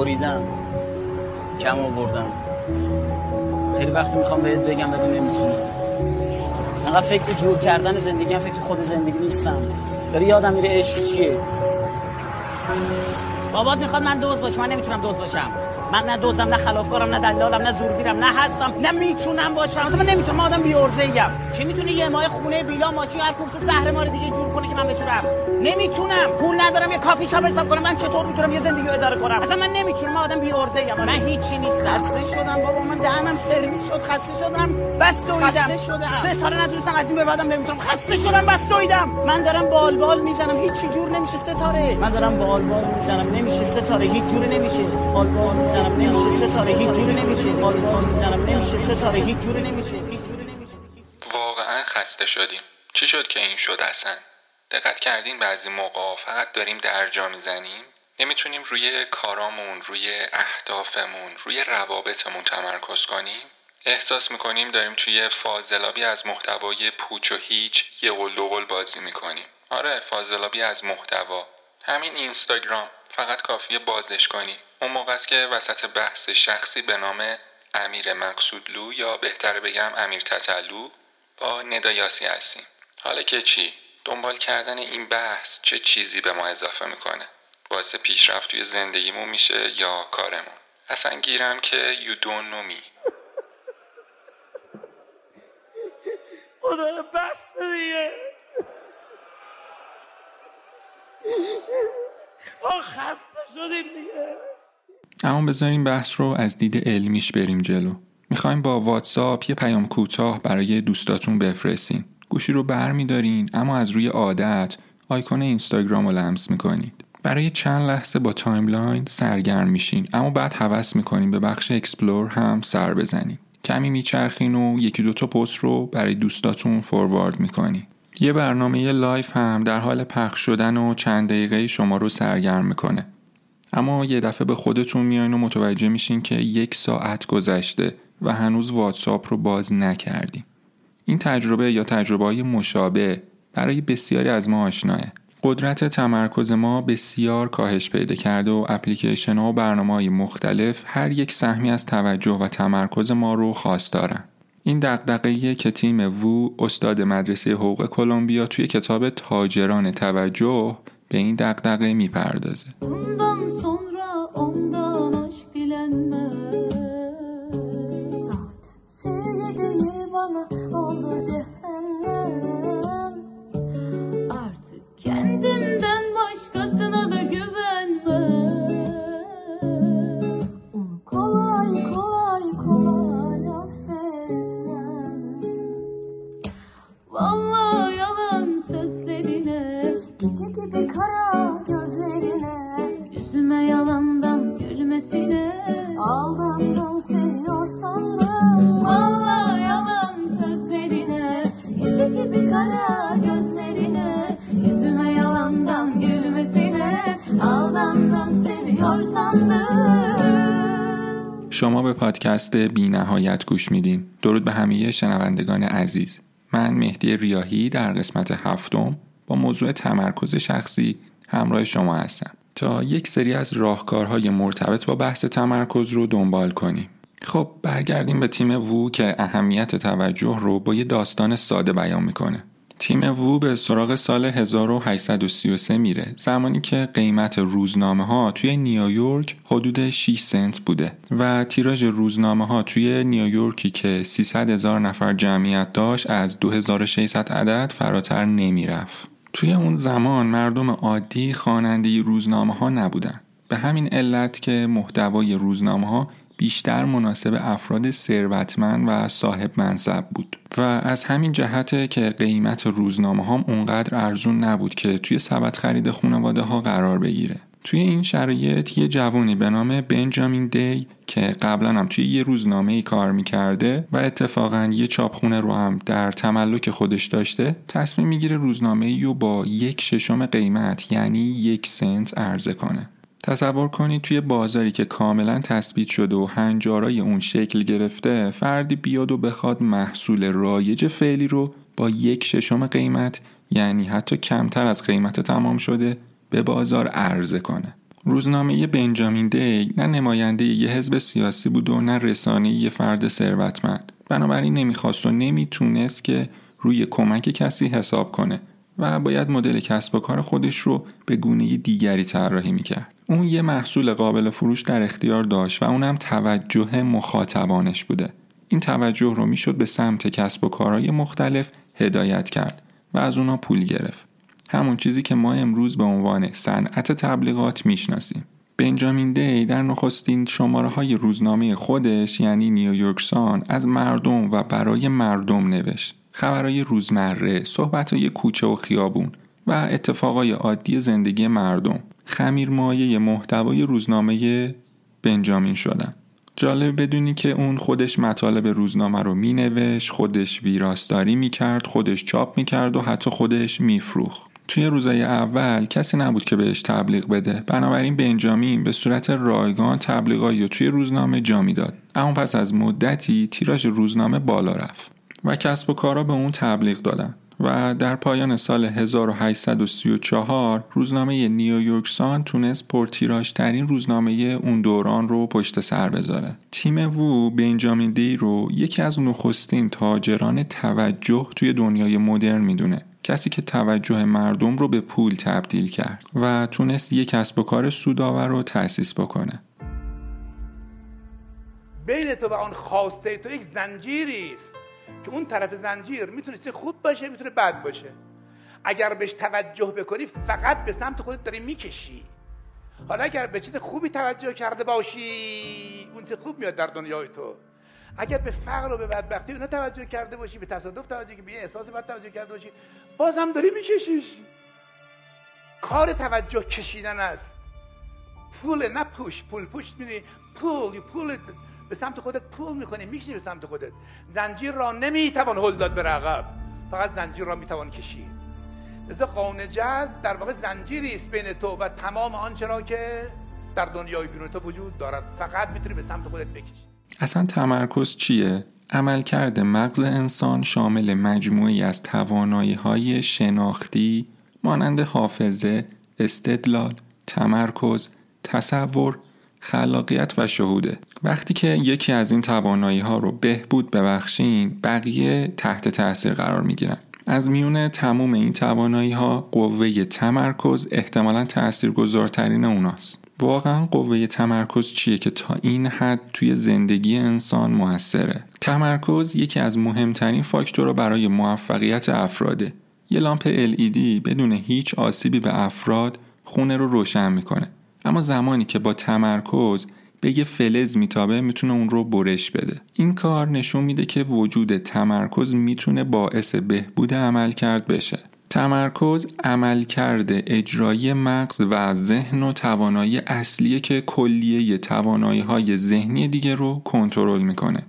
بریدم. کم آوردم. خیلی وقتی می‌خوام بهت بگم ولی نمی‌تونم. انقدر فکر جور کردن زندگی هم فکر خود زندگی نیستم. داری یادم میره عشق چیه؟ بابات می‌خواد من دوز باشم من نمی‌تونم دوز باشم. من نه دوزم نه خلافکارم نه دلالم نه زورگیرم نه هستم نه می‌تونم باشم. اصلا من نمی‌تونم من آدم بیورزه ایم چی می‌تونه یه ماه خونه ویلا ماشین هر کوفت زهر مار دیگه جور کنه که من بتونم. نمی‌تونم. پول ندارم یه کافی شاپ حساب کنم. من چطور می‌تونم یه زندگی رو اداره کنم؟ اصلا من نمی‌تونم. من آدم بیورزه ایم من هیچی نیست خسته شدم بابا. من دهنم سرویس شد. خسته شدم. بس دویدم خسته شدم. سه سال نتونستم از این به بعدم نمی‌تونم. خسته شدم بس دویدم من دارم بال بال می‌زنم. هیچی جور نمیشه. ستاره. من دارم بال بال می‌زنم. نمیشه ستاره. هیچ جوری نمیشه. بال بال می‌زنم. نمیشه ستاره. هیچ جوری نمیشه. بال بال می‌زنم. نمیشه ستاره. هیچ جوری نمیشه. هیچ خسته شدیم. چی شد که این شد اصلا؟ دقت کردین بعضی موقع فقط داریم درجا می‌زنیم؟ نمی‌تونیم روی کارامون روی اهدافمون روی روابطمون تمرکز کنیم؟ احساس می‌کنیم داریم توی فاضلابی از محتوای پوچ و هیچ یه قول بازی می‌کنیم. آره فاضلابی از محتوا. همین اینستاگرام. فقط کافیه بازش کنی. اون موقع است که وسط بحث شخصی به نام امیر مقصودلو یا بهتر بگم امیر تتلو با ندایاسی هستیم. حالا که چی؟ دنبال کردن این بحث چه چیزی به ما اضافه می‌کنه؟ باعث پیشرفت توی زندگیمون میشه یا کارمون؟ اصلا گیرم که you don't know me. خدا بس دیگه. آه خسته شدیم دیگه. اما بذاریم بحث رو از دید علمیش بریم جلو. می‌خوایم با واتساپ یه پیام کوتاه برای دوستاتون بفرستین. گوشی رو بر میدارین اما از روی عادت آیکون اینستاگرام رو لمس می‌کنید. برای چند لحظه با timeline سرگرم میشین اما بعد هوس می‌کنین به بخش explore هم سر بزنین. کمی میچرخین و یکی دوتا پست رو برای دوستاتون forward می‌کنین. یه برنامه live هم در حال پخش شدنه و چند دقیقه شما رو سرگرم می‌کنه. اما یه دفعه به خودتون میاین و متوجه میشین که یک ساعت گذشته. و هنوز واتساپ رو باز نکردیم این تجربه یا تجربه های مشابه برای بسیاری از ما آشناه قدرت تمرکز ما بسیار کاهش پیدا کرده و اپلیکیشن ها و برنامه های مختلف هر یک سهمی از توجه و تمرکز ما رو دارن. این دقدقه که تیم وو استاد مدرسه حقوق کلمبیا توی کتاب تاجران توجه به این دقدقه می‌پردازه. bana oldu ya. شما به پادکست بی نهایت گوش میدین. درود به همه شنوندگان عزیز. من مهدی ریاهی در قسمت هفتم با موضوع تمرکز شخصی همراه شما هستم. تا یک سری از راهکارهای مرتبط با بحث تمرکز رو دنبال کنیم. خب برگردیم به تیم وو که اهمیت توجه رو با یه داستان ساده بیان می‌کنه. تیم وو به سراغ سال 1833 میره زمانی که قیمت روزنامه ها توی نیویورک حدود 6 سنت بوده و تیراژ روزنامه ها توی نیویورکی که 300 هزار نفر جمعیت داشت از 2600 عدد فراتر نمی‌رفت. توی اون زمان مردم عادی خواننده روزنامه ها نبودن. به همین علت که محتوای روزنامه ها بیشتر مناسب افراد ثروتمند و صاحب منصب بود. و از همین جهته که قیمت روزنامه هم اونقدر ارزون نبود که توی سبد خرید خانواده ها قرار بگیره. توی این شرایط یه جوانی به نام بنجامین دی که قبلا هم توی یه روزنامه ای کار می‌کرده و اتفاقا یه چاپخونه رو هم در تملک خودش داشته تصمیم می‌گیره روزنامه ای رو با یک ششم قیمت یعنی یک سنت عرضه کنه. تصور کنید توی بازاری که کاملا تثبیت شده و هنجارای اون شکل گرفته فردی بیاد و بخواد محصول رایج فعلی رو با یک ششم قیمت یعنی حتی کمتر از قیمت تمام شده به بازار عرضه کنه. روزنامه بنجامین دی نه نماینده یه حزب سیاسی بود و نه رسانه یه فرد ثروتمند. بنابراین نمی‌خواست و نمی‌تونست که روی کمک کسی حساب کنه. و باید مدل کسب و کار خودش رو به گونه دیگری طراحی می‌کرد. اون یه محصول قابل فروش در اختیار داشت و اونم توجه مخاطبانش بوده. این توجه رو می‌شد به سمت کسب و کارهای مختلف هدایت کرد و از اونا پول گرفت. همون چیزی که ما امروز به عنوان صنعت تبلیغات می‌شناسیم. بنجامین دی در نخستین شماره های روزنامه خودش یعنی نیویورک سان از مردم و برای مردم نوشت. خبرهای روزمره صحبتهای کوچه و خیابون و اتفاقای عادی زندگی مردم. خمیر مایه محتوای روزنامه بنجامین شدن. جالب بدونی که اون خودش مطالب روزنامه رو مینوشت خودش ویراستاری می‌کرد خودش چاپ می‌کرد و حتی خودش میفروخت. توی روزای اول کسی نبود که بهش تبلیغ بده. بنابراین بنجامین به صورت رایگان تبلیغایی توی روزنامه جا می‌داد. اما پس از مدتی تیراژ روزنامه بالا رفت. و کسب و کارا به اون تبلیغ دادن و در پایان سال 1834 روزنامه نیویورک سان تونست پرتیراژترین روزنامه اون دوران رو پشت سر بذاره. تیم وو بنجامین دی رو یکی از نخستین تاجران توجه توی دنیای مدرن می‌دونه. کسی که توجه مردم رو به پول تبدیل کرد و تونست یک کسب و کار سودآور رو تأسیس بکنه. بین تو و آن خواسته تو یک زنجیری است که اون طرف زنجیر می‌تونه خوب باشه می‌تونه بد باشه. اگر بهش توجه بکنی فقط به سمت خودت داری می‌کشی. حالا اگر به چیز خوبی توجه کرده باشی اون چیز خوب میاد در دنیای تو. اگر به فقر و به بدبختی اونا توجه کرده باشی به تصادف توجه که به احساس بد توجه کرده باشی بازم داری میکشیش. کار توجه کشیدن است. پول نه پوش پول پوش میدی پول پول به سمت خودت پول می‌کنی می‌کشی به سمت خودت. زنجیر را نمی‌توان هل داد به رقب. فقط زنجیر را می‌توان کشید. لذا قانون جز در واقع زنجیری است بین تو و تمام آنچه را که در دنیای بیرون تو وجود دارد. فقط می‌تونی به سمت خودت بکشی. اصلا تمرکز چیه؟ عملکرد مغز انسان شامل مجموعی از توانایی های شناختی مانند حافظه، استدلال، تمرکز، تصور خلاقیت و شهوده. وقتی که یکی از این توانایی ها رو بهبود ببخشین بقیه تحت تاثیر قرار می گیرن. از میون تموم این توانایی ها قوه تمرکز احتمالا تأثیر گذارترین اوناست. واقعا قوه تمرکز چیه که تا این حد توی زندگی انسان موثره؟ تمرکز یکی از مهمترین فاکتورها برای موفقیت افراده. یه لامپ LED بدون هیچ آسیبی به افراد خونه رو روشن می‌کنه. اما زمانی که با تمرکز به یه فلز میتابه می‌تونه اون رو برش بده. این کار نشون میده که وجود تمرکز می‌تونه باعث بهبود عمل کرد بشه. تمرکز عملکرد اجرایی مغز و ذهن و توانایی اصلیه که کلیه توانایی های ذهنی دیگه رو کنترل می‌کنه.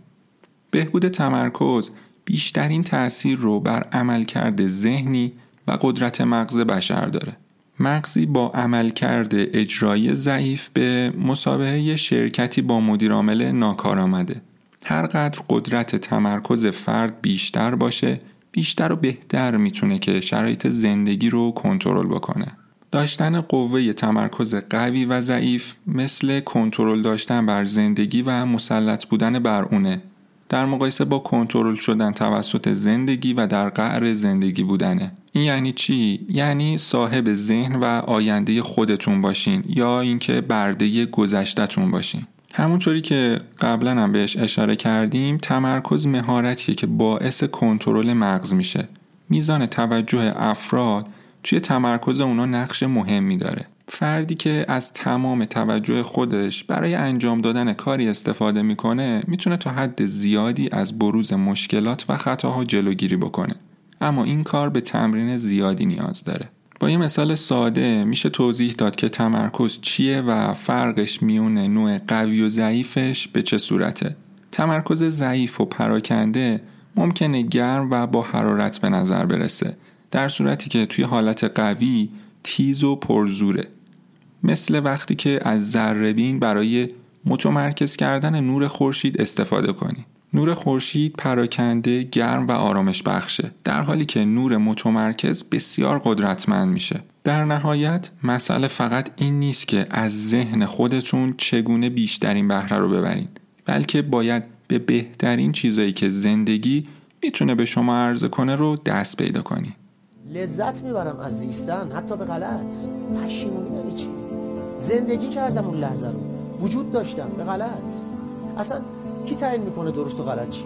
بهبود تمرکز بیشترین تاثیر رو بر عملکرد ذهنی و قدرت مغز بشر داره. مغزی با عملکرد اجرایی ضعیف به مسابقه شرکتی با مدیرعامل آمده. هرقدر قدرت تمرکز فرد بیشتر باشه بیشتر و بهتر می‌تونه که شرایط زندگی رو کنترل بکنه. داشتن قوه تمرکز قوی و ضعیف مثل کنترل داشتن بر زندگی و مسلط بودن بر اونه در مقایسه با کنترل شدن توسط زندگی و در قعر زندگی بودنه. این یعنی چی؟ یعنی صاحب ذهن و آینده خودتون باشین یا اینکه برده گذشتهتون باشین. همونطوری که قبلا هم بهش اشاره کردیم تمرکز مهارتیه که باعث کنترل مغز میشه. میزان توجه افراد توی تمرکز اونا نقش مهمی داره. فردی که از تمام توجه خودش برای انجام دادن کاری استفاده می‌کنه می‌تونه تا حد زیادی از بروز مشکلات و خطاها جلوگیری بکنه. اما این کار به تمرین زیادی نیاز داره. با یه مثال ساده میشه توضیح داد که تمرکز چیه و فرقش میون نوع قوی و ضعیفش به چه صورته. تمرکز ضعیف و پراکنده ممکنه گرم و با حرارت به نظر برسه در صورتی که توی حالت قوی تیز و پرزوره. مثل وقتی که از ذرهبین برای متمرکز کردن نور خورشید استفاده کنی. نور خورشید پراکنده گرم و آرامش بخشه در حالی که نور متمرکز بسیار قدرتمند میشه. در نهایت مسئله فقط این نیست که از ذهن خودتون چگونه بیشترین بهره رو ببرین بلکه باید به بهترین چیزایی که زندگی می‌تونه به شما عرضه کنه رو دست پیدا کنی. لذت می‌برم از زیستن حتی به غلط. پشیمونی یعنی چی؟ زندگی کردم اون لحظه رو. وجود داشتم. به غلط. اصلا کی تعیین می‌کنه درست و غلط چیه؟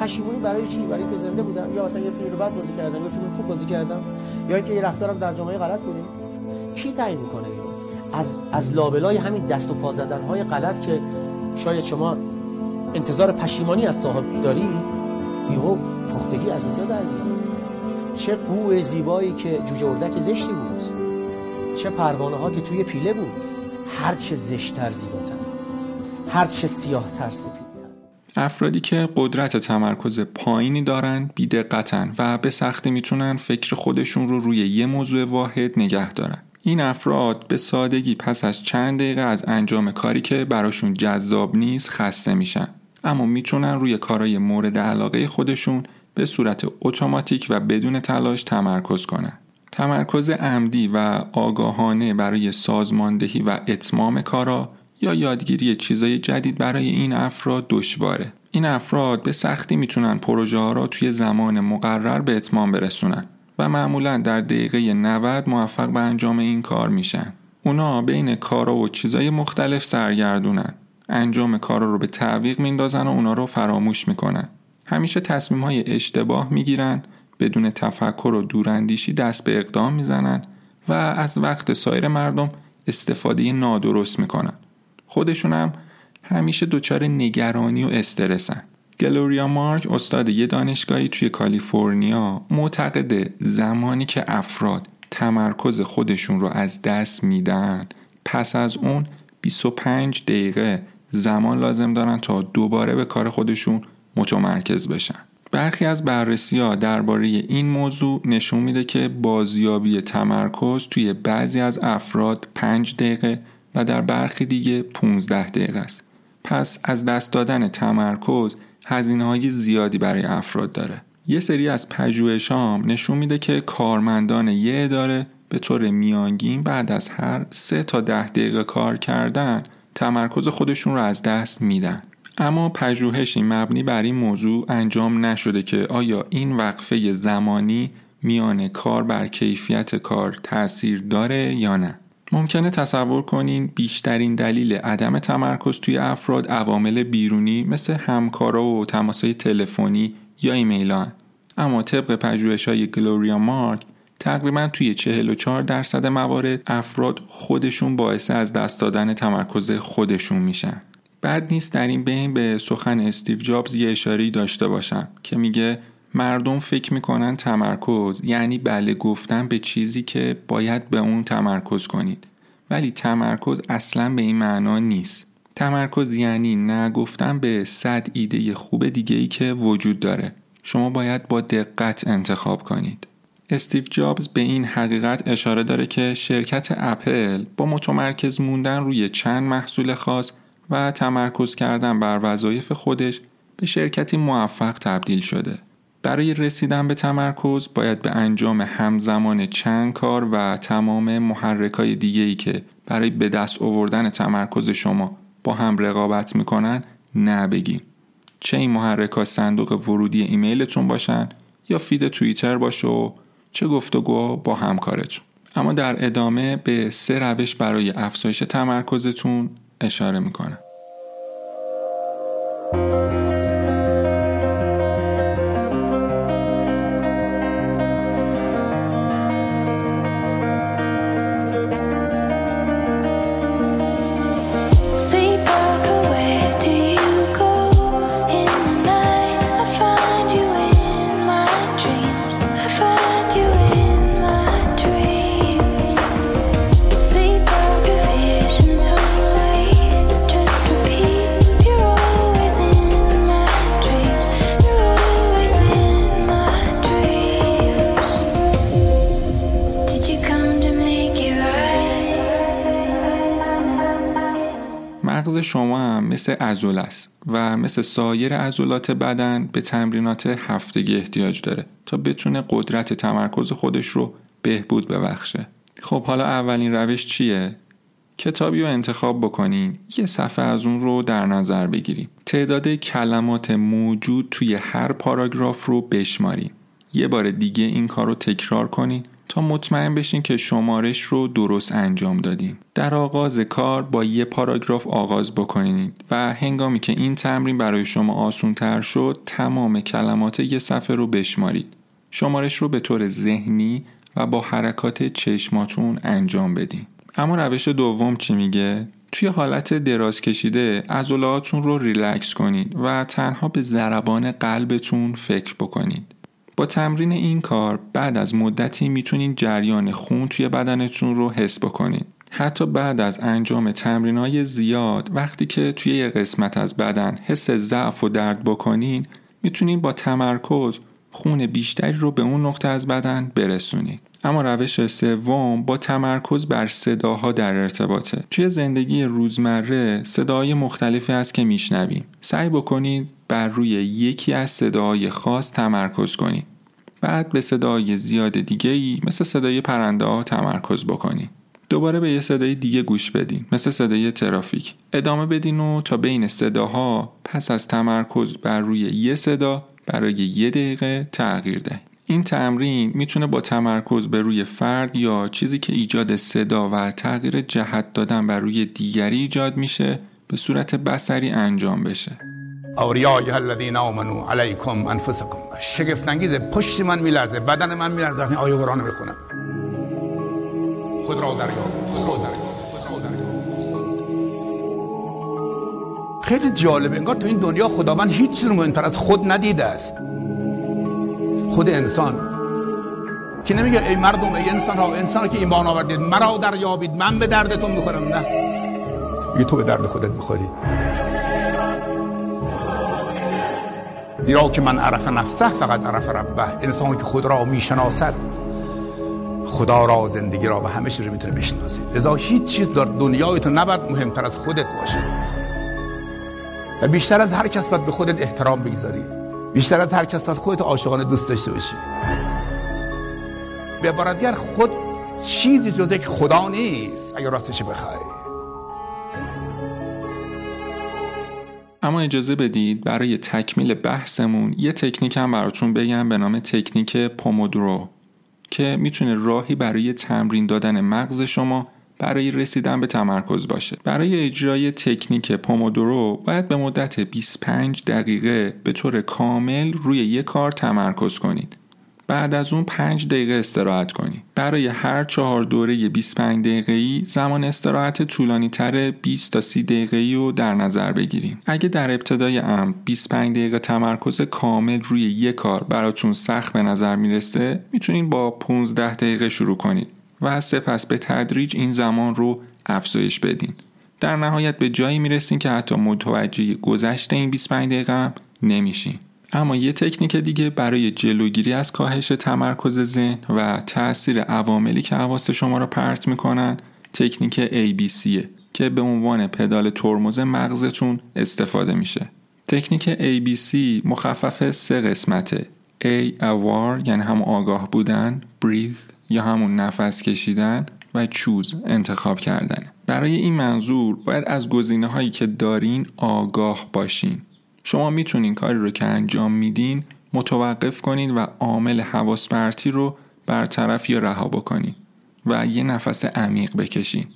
پشیمونی برای چی؟ برای اینکه زنده بودم. یا مثلا یه فیلم رو بد بازی کردم یه فیلم خوب بازی کردم. یا اینکه یه رفتارم در جامعه غلط بوده. کی تعیین می‌کنه اینو؟ از از لابلای همین دست و پا زدن های غلط که شاید شما انتظار پشیمانی از صاحب داری یهو پختگی از اونجا در میاد. چه بو زیبایی که جوجه اردک زشتی بود. چه پروانه ها که توی پیله بود. هر چه زشتر زیباتر. هر چه سیاه تر سپیدتر. افرادی که قدرت تمرکز پایینی دارن بیدقتن و به سختی می‌تونن فکر خودشون رو روی یه موضوع واحد نگه دارن. این افراد به سادگی پس از چند دقیقه از انجام کاری که براشون جذاب نیست خسته میشن. اما می‌تونن روی کارهای مورد علاقه خودشون به صورت اتوماتیک و بدون تلاش تمرکز کنن. تمرکز عمدی و آگاهانه برای سازماندهی و اتمام کارا یا یادگیری چیزای جدید برای این افراد دشواره. این افراد به سختی می‌تونن پروژه ها را توی زمان مقرر به اتمام برسونن و معمولا در دقیقه 90 موفق به انجام این کار میشن. اونا بین کارا و چیزای مختلف سرگردونن. انجام کارا رو به تعویق میندازن و اونا رو فراموش می‌کنن. همیشه تصمیم های اشتباه می‌گیرن بدون تفکر و دوراندیشی دست به اقدام می‌زنن و از وقت سایر مردم استفاده نادرست می‌کنن. خودشون هم همیشه دچار نگرانی و استرسن. گلوریا مارک استاد یه دانشگاهی توی کالیفرنیا معتقده زمانی که افراد تمرکز خودشون رو از دست میدن پس از اون 25 دقیقه زمان لازم دارن تا دوباره به کار خودشون متمرکز بشن. برخی از بررسی ها درباره این موضوع نشون میده که بازیابی تمرکز توی بعضی از افراد 5 دقیقه و در برخی دیگه 15 دقیقه است. پس از دست دادن تمرکز هزینه های زیادی برای افراد داره. یه سری از پژوهش هم نشون میده که کارمندان یه اداره به طور میانگین بعد از هر 3 تا 10 دقیقه کار کردن تمرکز خودشون رو از دست میدن. اما پژوهشی مبنی بر این موضوع انجام نشده که آیا این وقفه زمانی میان کار بر کیفیت کار تاثیر داره یا نه ممکنه تصور کنین بیشترین دلیل عدم تمرکز توی افراد عوامل بیرونی مثل همکارا و تماسای تلفنی یا ایمیل هن. اما طبق پژوهش های گلوریا مارک تقریبا توی 44 درصد موارد افراد خودشون باعث از دست دادن تمرکز خودشون میشن بعد نیست در این بین به سخن استیو جابز یه اشاره داشته باشم که میگه مردم فکر می‌کنن تمرکز یعنی بله گفتن به چیزی که باید به اون تمرکز کنید. ولی تمرکز اصلا به این معنا نیست. تمرکز یعنی نه گفتن به صد ایده خوب دیگه ای که وجود داره. شما باید با دقت انتخاب کنید. استیو جابز به این حقیقت اشاره داره که شرکت اپل با متمرکز موندن روی چند محصول خاص و تمرکز کردن بر وظایف خودش به شرکتی موفق تبدیل شده. برای رسیدن به تمرکز باید به انجام همزمان چند کار و تمام محرکای دیگه ای که برای به دست آوردن تمرکز شما با هم رقابت می‌کنن نبگیم. چه این محرکا صندوق ورودی ایمیلتون باشن یا فید توییتر باشه و چه گفتگو با همکارتون. اما در ادامه به سه روش برای افزایش تمرکزتون اشاره می‌کنه. مغز شما هم مثل عضله است و مثل سایر عضلات بدن به تمرینات هفتگی احتیاج داره تا بتونه قدرت تمرکز خودش رو بهبود ببخشه. خب حالا اولین روش چیه؟ کتابی رو انتخاب بکنین یه صفحه از اون رو در نظر بگیریم. تعداد کلمات موجود توی هر پاراگراف رو بشماریم یه بار دیگه این کار رو تکرار کنین. تا مطمئن بشین که شمارش رو درست انجام دادیم در آغاز کار با یه پاراگراف آغاز بکنید و هنگامی که این تمرین برای شما آسون تر شد تمام کلمات یه صفحه رو بشمارید. شمارش رو به طور ذهنی و با حرکات چشماتون انجام بدین. اما روش دوم چی میگه؟ توی حالت دراز کشیده عضلاتتون رو ریلکس کنید و تنها به ضربان قلبتون فکر بکنید. با تمرین این کار بعد از مدتی می‌تونین جریان خون توی بدنتون رو حس بکنید حتی بعد از انجام تمرین های زیاد وقتی که توی یه قسمت از بدن حس ضعف و درد بکنین می‌تونین با تمرکز خون بیشتری رو به اون نقطه از بدن برسونید اما روش سوم با تمرکز بر صداها در ارتباطه. توی زندگی روزمره صداهای مختلفی هست که میشنویم. سعی بکنید بر روی یکی از صداهای خاص تمرکز کنید. بعد به صدای زیاد دیگه ای مثل صدای پرنده ها تمرکز بکنید. دوباره به یه صدای دیگه گوش بدین مثل صدای ترافیک. ادامه بدین و تا بین صداها پس از تمرکز بر روی یه صدا برای یه دقیقه تغییر ده این تمرین می‌تونه با تمرکز به روی فرد یا چیزی که ایجاد صدا و تغییر جهت دادن بر روی دیگری ایجاد میشه به صورت بسری انجام بشه. اوریای الذین آمنو علیکم انفسکم. شگفت انگیز پشت من میلرزه بدن من میلرزه. وقتی آیه قرآن می‌خونم خود را دریابید خود را خیلی جالب انگار تو این دنیا خداوند هیچ چیز رو مهمتر از خود ندیده است. خود انسان. که نمیگه ای مردم ای انسان ها انسان که ایمان آوردید مرا دریابید من به دردتون می‌خورم. نه. یه تو به درد خودت می‌خوری. زیرا که من عرف نفسه فقط عرف ربه. انسان که خود را می‌شناسد خدا را زندگی را و همه چیز رو می‌تونه بشناسید لذا هیچ چیز در دنیای تو نباید مهمتر از خودت باشه. و بیشتر از هر کس باید به خودت احترام بگذاری. بیشتر از هر کس باید خودت عاشقانه دوست داشته باشی. به عبارت خود چیزی جز یک خدا نیست اگر راستش بخوای. اما اجازه بدید برای تکمیل بحثمون یه تکنیک هم براتون بگم به نام تکنیک پومودرو که می‌تونه راهی برای تمرین دادن مغز شما برای رسیدن به تمرکز باشه. برای اجرای تکنیک پومودورو باید به مدت 25 دقیقه به طور کامل روی یک کار تمرکز کنید. بعد از اون 5 دقیقه استراحت کنید. برای هر چهار دوره 25 دقیقه ای زمان استراحت طولانی تر 20 تا 30 دقیقه ای رو در نظر بگیریم اگه در ابتدای امر 25 دقیقه تمرکز کامل روی یک کار براتون سخت به نظر می‌رسه می‌تونید با 15 دقیقه شروع کنید. و سپس به تدریج این زمان رو افزایش بدین در نهایت به جایی می‌رسین که حتی متوجه گذشته این 25 دقیقه هم نمیشین اما یه تکنیک دیگه برای جلوگیری از کاهش تمرکز ذهن و تاثیر عواملی که حواس شما را پرت می‌کنن تکنیک ABC که به عنوان پدال ترمز مغزتون استفاده میشه تکنیک ABC مخفف سه قسمته A aware یعنی هم آگاه بودن breathe یا همون نفس کشیدن و چوز انتخاب کردن. برای این منظور باید از گزینه هایی که دارین آگاه باشین. شما می‌تونین کاری رو که انجام میدین متوقف کنین و عامل حواس برتی رو برطرف یا رها بکنین و یه نفس عمیق بکشین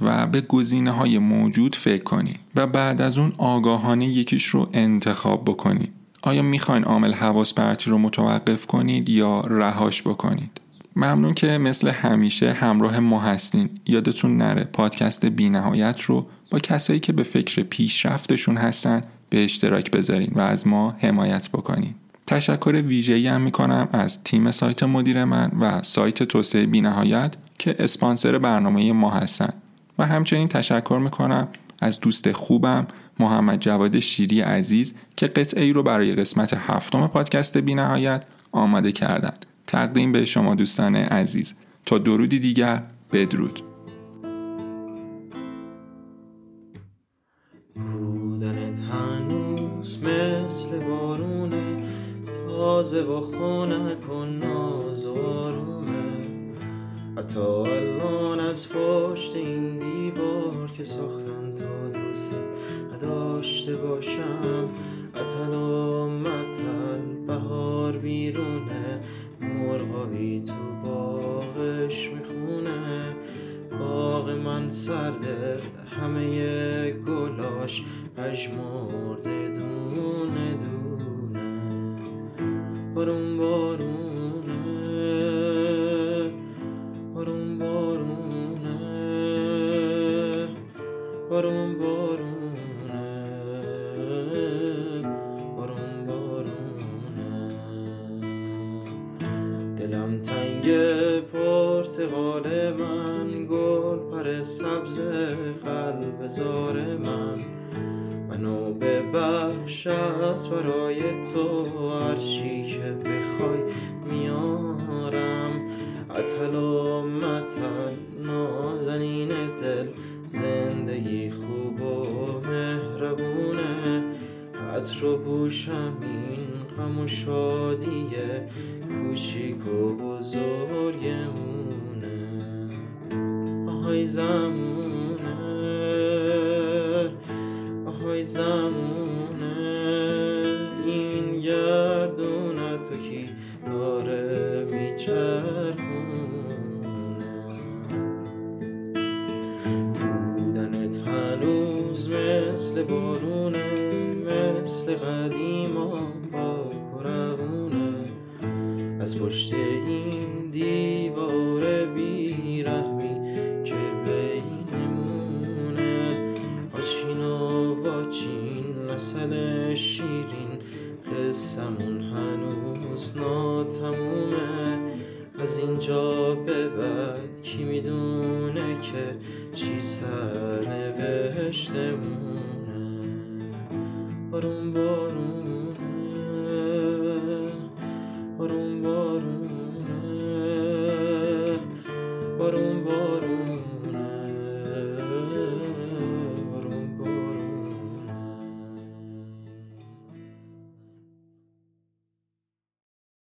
و به گزینه های موجود فکر کنین و بعد از اون آگاهانه یکیش رو انتخاب بکنین. آیا می‌خواین عامل حواس برتی رو متوقف کنید یا رهاش بکنید؟ ممنون که مثل همیشه همراه ما هستین. یادتون نره پادکست بینهایت رو با کسایی که به فکر پیشرفتشون هستن به اشتراک بذارین و از ما حمایت بکنین. تشکر ویژه‌ای هم می‌کنم از تیم سایت مدیر من و سایت توسعه بینهایت که اسپانسر برنامه ما هستن. و همچنین تشکر می‌کنم از دوست خوبم محمد جواد شیری عزیز که قطعه ای رو برای قسمت هفتم پادکست بینهایت آماده کردن تقدیم به شما دوستان عزیز. تا درودی دیگر بدرود. بودنت هنوز مثل بارونه تازه با خونک و ناز و آرومه. حتی الان از پشت این دیوار که ساختن تا دوست نداشته باشم اتل و بهار بیرونه. مرغابی تو باغش می‌خونه. باغ من سرده همه گلاش پژمرده دونه دونه. بارون بارونه بارون بارونه. بارون تو هرچی که بخوای میارم. اتل و نازنین دل زندگی خوب و مهربونه. عطر و بوشم این غم و شادی کوچیک و بزرگمونه. آهای زمونه